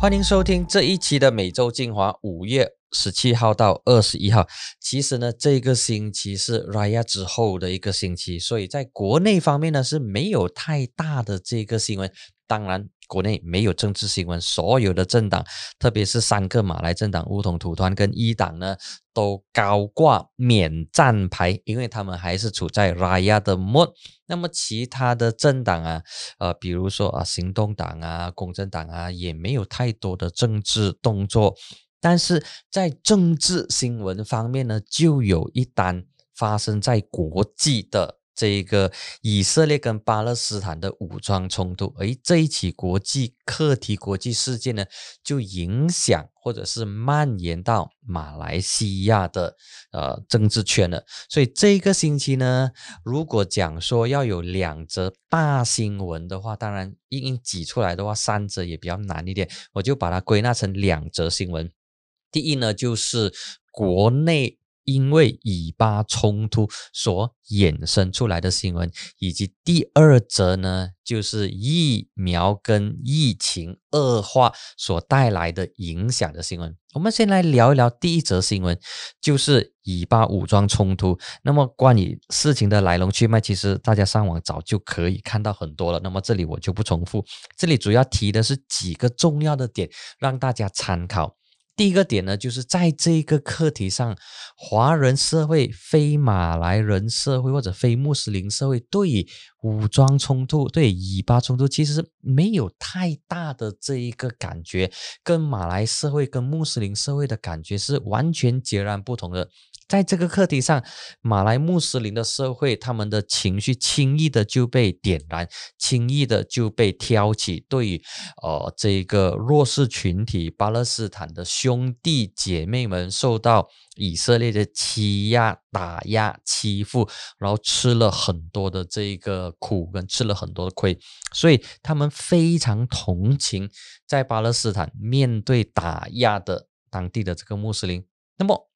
欢迎收听这一期的每周精华，五月十七号到二十一号。其实呢，这个星期是 Raya 之后的一个星期，所以在国内方面呢是没有太大的这个新闻。当然。国内没有政治新闻，所有的政党，特别是三个马来政党——乌统土团跟一党呢，都高挂免战牌，因为他们还是处在 Raya 的 mode。那么其他的政党啊，呃，比如说啊，行动党啊、公正党啊，也没有太多的政治动作。但是在政治新闻方面呢，就有一单发生在国际的。这一个以色列跟巴勒斯坦的武装冲突，而这一起国际课题、国际事件呢，就影响或者是蔓延到马来西亚的呃政治圈了。所以这个星期呢，如果讲说要有两则大新闻的话，当然硬硬挤出来的话，三则也比较难一点，我就把它归纳成两则新闻。第一呢，就是国内。因为以巴冲突所衍生出来的新闻，以及第二则呢，就是疫苗跟疫情恶化所带来的影响的新闻。我们先来聊一聊第一则新闻，就是以巴武装冲突。那么关于事情的来龙去脉，其实大家上网早就可以看到很多了。那么这里我就不重复，这里主要提的是几个重要的点，让大家参考。第一个点呢，就是在这个课题上，华人社会、非马来人社会或者非穆斯林社会对武装冲突、对以巴冲突，其实没有太大的这一个感觉，跟马来社会、跟穆斯林社会的感觉是完全截然不同的。在这个课题上，马来穆斯林的社会，他们的情绪轻易的就被点燃，轻易的就被挑起，对于呃这个弱势群体巴勒斯坦的兄弟姐妹们受到以色列的欺压、打压、欺负，然后吃了很多的这个苦，跟吃了很多的亏，所以他们非常同情在巴勒斯坦面对打压的当地的这个穆斯林。那么。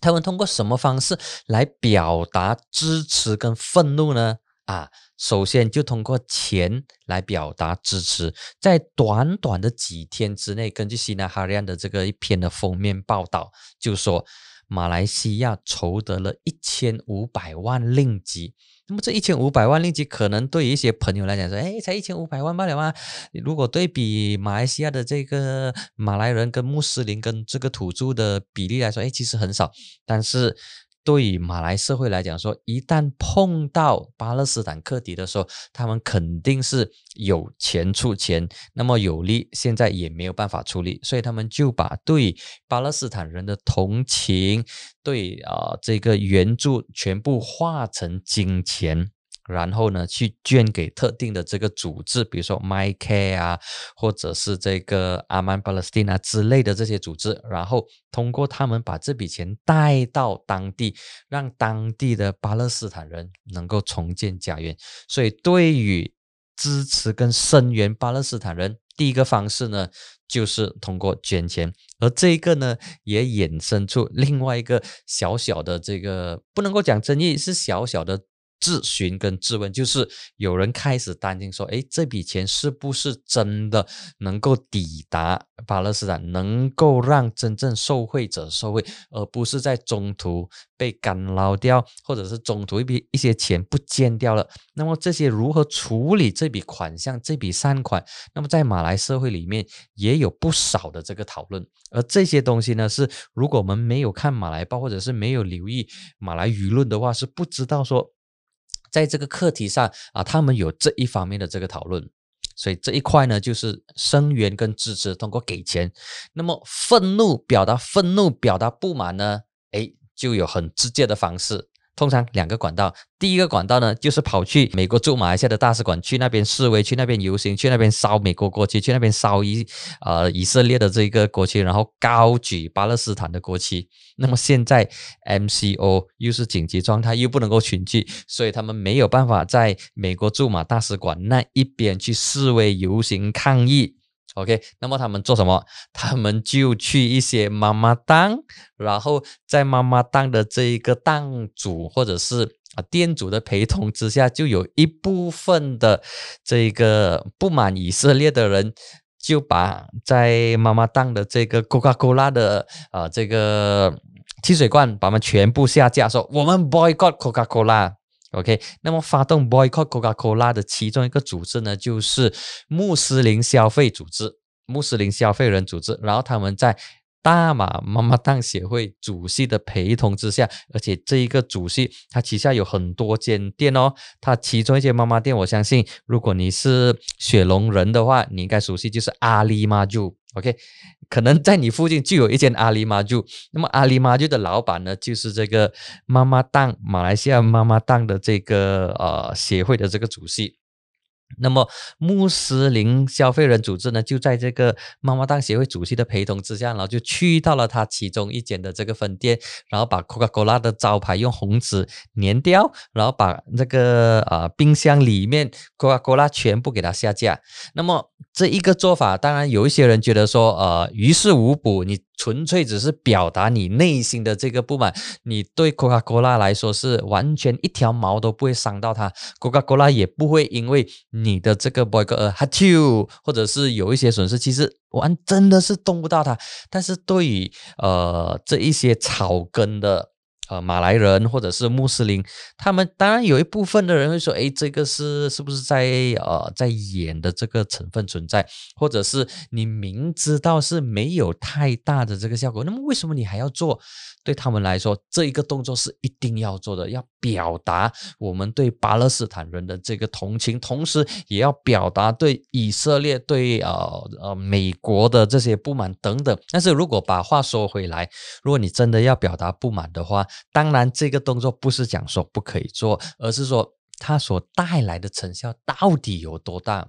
他们通过什么方式来表达支持跟愤怒呢？啊，首先就通过钱来表达支持。在短短的几天之内，根据西纳哈利安的这个一篇的封面报道，就说马来西亚筹得了一千五百万令吉。那么这一千五百万令吉，可能对于一些朋友来讲说，哎，才一千五百万罢了吗？如果对比马来西亚的这个马来人跟穆斯林跟这个土著的比例来说，哎，其实很少。但是。对于马来社会来讲，说一旦碰到巴勒斯坦克敌的时候，他们肯定是有钱出钱，那么有力现在也没有办法出力，所以他们就把对巴勒斯坦人的同情，对啊这个援助全部化成金钱。然后呢，去捐给特定的这个组织，比如说 My Care 啊，或者是这个阿曼巴勒斯坦啊之类的这些组织，然后通过他们把这笔钱带到当地，让当地的巴勒斯坦人能够重建家园。所以，对于支持跟声援巴勒斯坦人，第一个方式呢，就是通过捐钱，而这个呢，也衍生出另外一个小小的这个不能够讲争议，是小小的。质询跟质问，就是有人开始担心说：“哎，这笔钱是不是真的能够抵达巴勒斯坦，能够让真正受惠者受惠，而不是在中途被干捞掉，或者是中途一笔一些钱不见掉了？那么这些如何处理这笔款项、这笔善款？那么在马来社会里面也有不少的这个讨论，而这些东西呢，是如果我们没有看马来报，或者是没有留意马来舆论的话，是不知道说。”在这个课题上啊，他们有这一方面的这个讨论，所以这一块呢，就是声援跟支持，通过给钱。那么愤怒表达愤怒、表达不满呢，哎，就有很直接的方式。通常两个管道，第一个管道呢，就是跑去美国驻马来西亚的大使馆，去那边示威，去那边游行，去那边烧美国国旗，去那边烧以呃以色列的这个国旗，然后高举巴勒斯坦的国旗。那么现在 MCO 又是紧急状态，又不能够群聚，所以他们没有办法在美国驻马大使馆那一边去示威游行抗议。OK，那么他们做什么？他们就去一些妈妈档，然后在妈妈档的这一个档主或者是啊店主的陪同之下，就有一部分的这个不满以色列的人。就把在妈妈档的这个 Coca-Cola 的啊这个汽水罐，把它们全部下架，说我们 boycott Coca-Cola。OK，那么发动 boycott Coca-Cola 的其中一个组织呢，就是穆斯林消费组织、穆斯林消费人组织，然后他们在。大马妈妈档协会主席的陪同之下，而且这一个主席他旗下有很多间店哦。他其中一间妈妈店，我相信如果你是雪龙人的话，你应该熟悉，就是阿里妈就 OK，可能在你附近就有一间阿里妈就。那么阿里妈就的老板呢，就是这个妈妈档马来西亚妈妈档的这个呃协会的这个主席。那么穆斯林消费人组织呢，就在这个妈妈档协会主席的陪同之下，然后就去到了他其中一间的这个分店，然后把 Coca-Cola 的招牌用红纸粘掉，然后把那个啊冰箱里面 Coca-Cola 全部给它下架。那么这一个做法，当然有一些人觉得说，呃，于事无补，你。纯粹只是表达你内心的这个不满，你对 Coca-Cola 来说是完全一条毛都不会伤到它，Coca-Cola 也不会因为你的这个 boycott 而 hurt you，或者是有一些损失，其实完真的是动不到它。但是对于呃这一些草根的。呃，马来人或者是穆斯林，他们当然有一部分的人会说，哎，这个是是不是在呃在演的这个成分存在，或者是你明知道是没有太大的这个效果，那么为什么你还要做？对他们来说，这一个动作是一定要做的，要表达我们对巴勒斯坦人的这个同情，同时也要表达对以色列、对呃呃美国的这些不满等等。但是如果把话说回来，如果你真的要表达不满的话，当然这个动作不是讲说不可以做，而是说它所带来的成效到底有多大。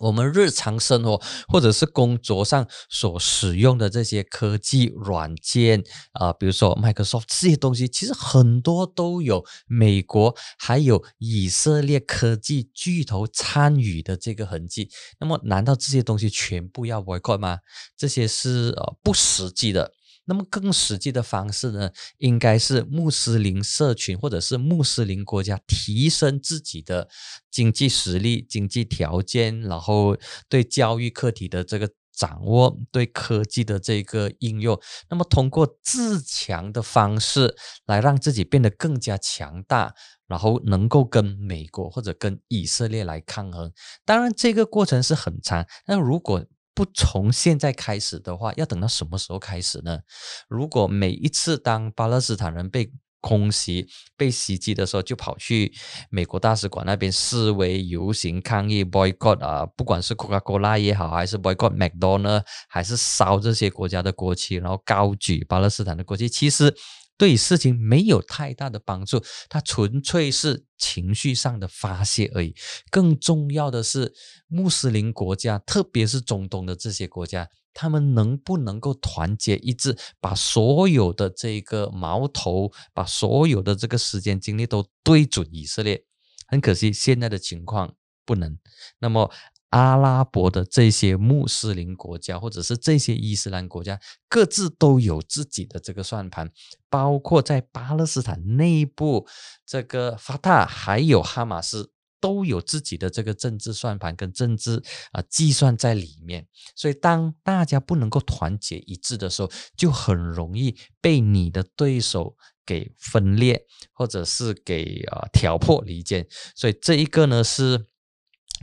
我们日常生活或者是工作上所使用的这些科技软件啊，比如说 Microsoft 这些东西，其实很多都有美国还有以色列科技巨头参与的这个痕迹。那么，难道这些东西全部要 boycott 吗？这些是呃不实际的。那么更实际的方式呢，应该是穆斯林社群或者是穆斯林国家提升自己的经济实力、经济条件，然后对教育课题的这个掌握，对科技的这个应用，那么通过自强的方式来让自己变得更加强大，然后能够跟美国或者跟以色列来抗衡。当然，这个过程是很长，那如果不从现在开始的话，要等到什么时候开始呢？如果每一次当巴勒斯坦人被空袭、被袭击的时候，就跑去美国大使馆那边示威游行抗议 boycott 啊，不管是 Coca-Cola 也好，还是 boycott McDonald，还是烧这些国家的国旗，然后高举巴勒斯坦的国旗，其实。对事情没有太大的帮助，它纯粹是情绪上的发泄而已。更重要的是，穆斯林国家，特别是中东的这些国家，他们能不能够团结一致，把所有的这个矛头，把所有的这个时间精力都对准以色列？很可惜，现在的情况不能。那么。阿拉伯的这些穆斯林国家，或者是这些伊斯兰国家，各自都有自己的这个算盘，包括在巴勒斯坦内部，这个法塔还有哈马斯都有自己的这个政治算盘跟政治啊计算在里面。所以，当大家不能够团结一致的时候，就很容易被你的对手给分裂，或者是给啊挑破离间。所以，这一个呢是。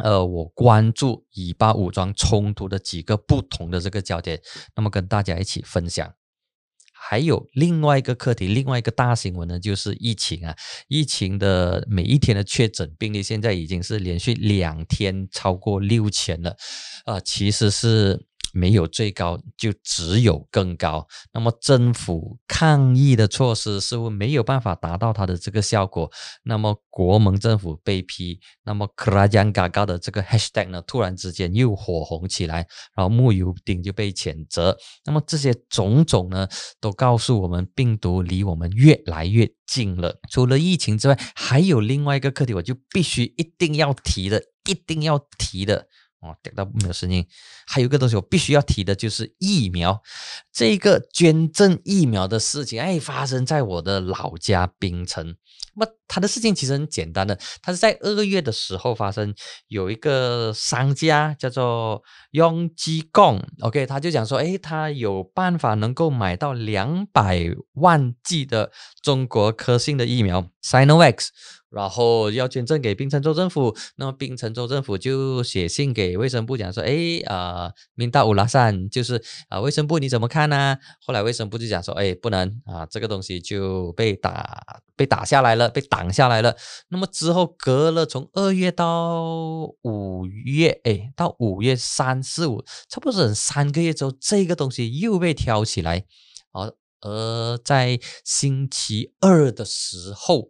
呃，我关注以巴武装冲突的几个不同的这个焦点，那么跟大家一起分享。还有另外一个课题，另外一个大新闻呢，就是疫情啊，疫情的每一天的确诊病例现在已经是连续两天超过六千了，啊，其实是。没有最高，就只有更高。那么政府抗疫的措施似乎没有办法达到它的这个效果。那么国盟政府被批，那么 krajenga 的这个 Hashtag 呢，突然之间又火红起来，然后穆尤丁就被谴责。那么这些种种呢，都告诉我们病毒离我们越来越近了。除了疫情之外，还有另外一个课题，我就必须一定要提的，一定要提的。哦，点到没有声音。还有一个东西我必须要提的，就是疫苗。这个捐赠疫苗的事情，哎，发生在我的老家槟城。那么他的事情其实很简单的，他是在二月的时候发生，有一个商家叫做雍基贡，OK，他就讲说，哎，他有办法能够买到两百万剂的中国科兴的疫苗 Sinovac。然后要捐赠给槟城州政府，那么槟城州政府就写信给卫生部讲说，哎啊，明大乌拉善就是啊，卫生部你怎么看呢？后来卫生部就讲说，哎，不能啊，这个东西就被打被打下来了，被挡下来了。那么之后隔了从二月到五月，哎，到五月三四五，差不多整三个月之后，这个东西又被挑起来，而而在星期二的时候。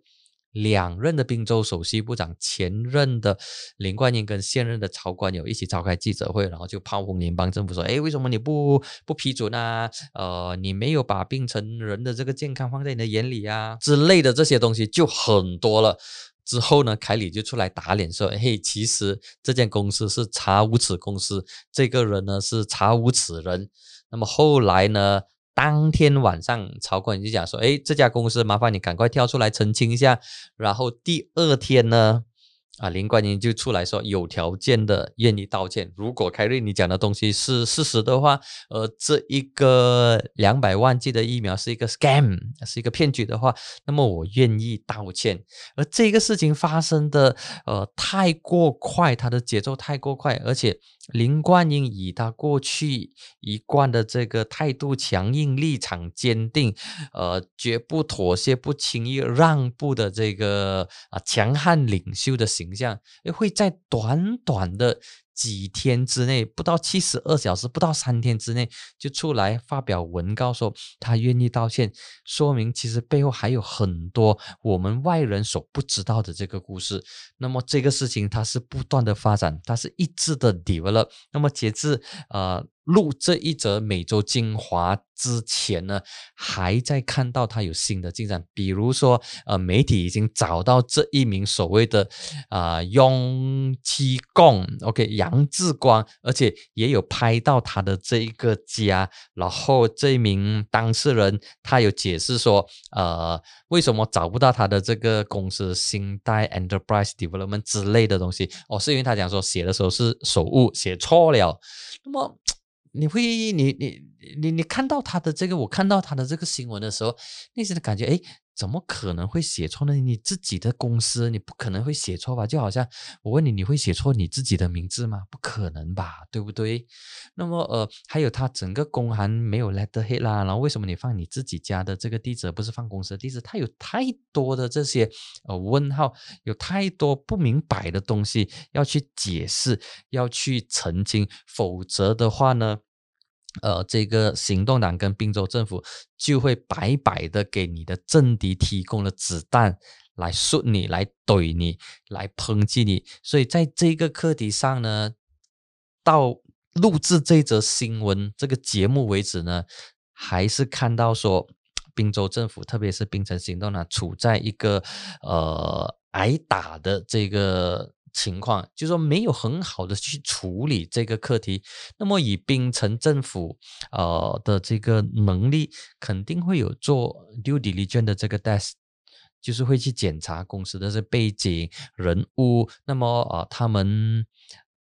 两任的宾州首席部长，前任的林冠英跟现任的曹官友一起召开记者会，然后就炮轰联邦政府说：“哎，为什么你不不批准啊？呃，你没有把病成人的这个健康放在你的眼里啊之类的这些东西就很多了。”之后呢，凯里就出来打脸说：“嘿，其实这间公司是查无此公司，这个人呢是查无此人。”那么后来呢？当天晚上，曹官就讲说：“哎，这家公司麻烦你赶快跳出来澄清一下。”然后第二天呢？啊，林冠英就出来说有条件的愿意道歉。如果凯瑞你讲的东西是事实的话，呃，这一个两百万剂的疫苗是一个 scam，是一个骗局的话，那么我愿意道歉。而这个事情发生的呃太过快，它的节奏太过快，而且林冠英以他过去一贯的这个态度强硬、立场坚定，呃，绝不妥协、不轻易让步的这个啊强悍领袖的形。象会在短短的几天之内，不到七十二小时，不到三天之内，就出来发表文告说他愿意道歉，说明其实背后还有很多我们外人所不知道的这个故事。那么这个事情它是不断的发展，它是一致的 develop。那么截至呃。录这一则美洲精华之前呢，还在看到他有新的进展，比如说，呃，媒体已经找到这一名所谓的啊雍七贡，OK，杨志光，而且也有拍到他的这一个家，然后这一名当事人他有解释说，呃，为什么找不到他的这个公司新代 Enterprise Development 之类的东西，哦，是因为他讲说写的时候是手误，写错了，那么。你会，你你你你看到他的这个，我看到他的这个新闻的时候，内心的感觉，哎，怎么可能会写错呢？你自己的公司，你不可能会写错吧？就好像我问你，你会写错你自己的名字吗？不可能吧，对不对？那么，呃，还有他整个公函没有 letterhead 啦，然后为什么你放你自己家的这个地址，不是放公司的地址？他有太多的这些呃问号，有太多不明白的东西要去解释，要去澄清，否则的话呢？呃，这个行动党跟滨州政府就会白白的给你的政敌提供了子弹来射你，来怼你，来抨击你。所以在这个课题上呢，到录制这则新闻这个节目为止呢，还是看到说滨州政府，特别是滨城行动党，处在一个呃挨打的这个。情况就是说没有很好的去处理这个课题，那么以槟城政府呃的这个能力，肯定会有做 due diligence 的这个 desk，就是会去检查公司的这背景人物，那么呃他们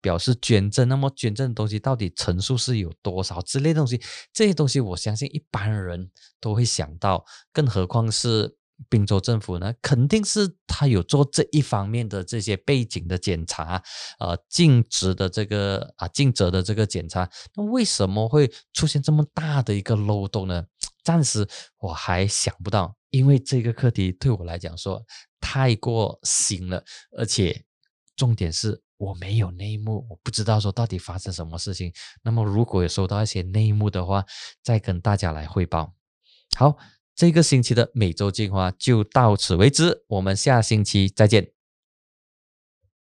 表示捐赠，那么捐赠的东西到底层数是有多少之类东西，这些东西我相信一般人都会想到，更何况是。滨州政府呢，肯定是他有做这一方面的这些背景的检查，呃，尽职的这个啊，尽责的这个检查。那为什么会出现这么大的一个漏洞呢？暂时我还想不到，因为这个课题对我来讲说太过新了，而且重点是我没有内幕，我不知道说到底发生什么事情。那么如果有收到一些内幕的话，再跟大家来汇报。好。这个星期的每周精华就到此为止，我们下星期再见。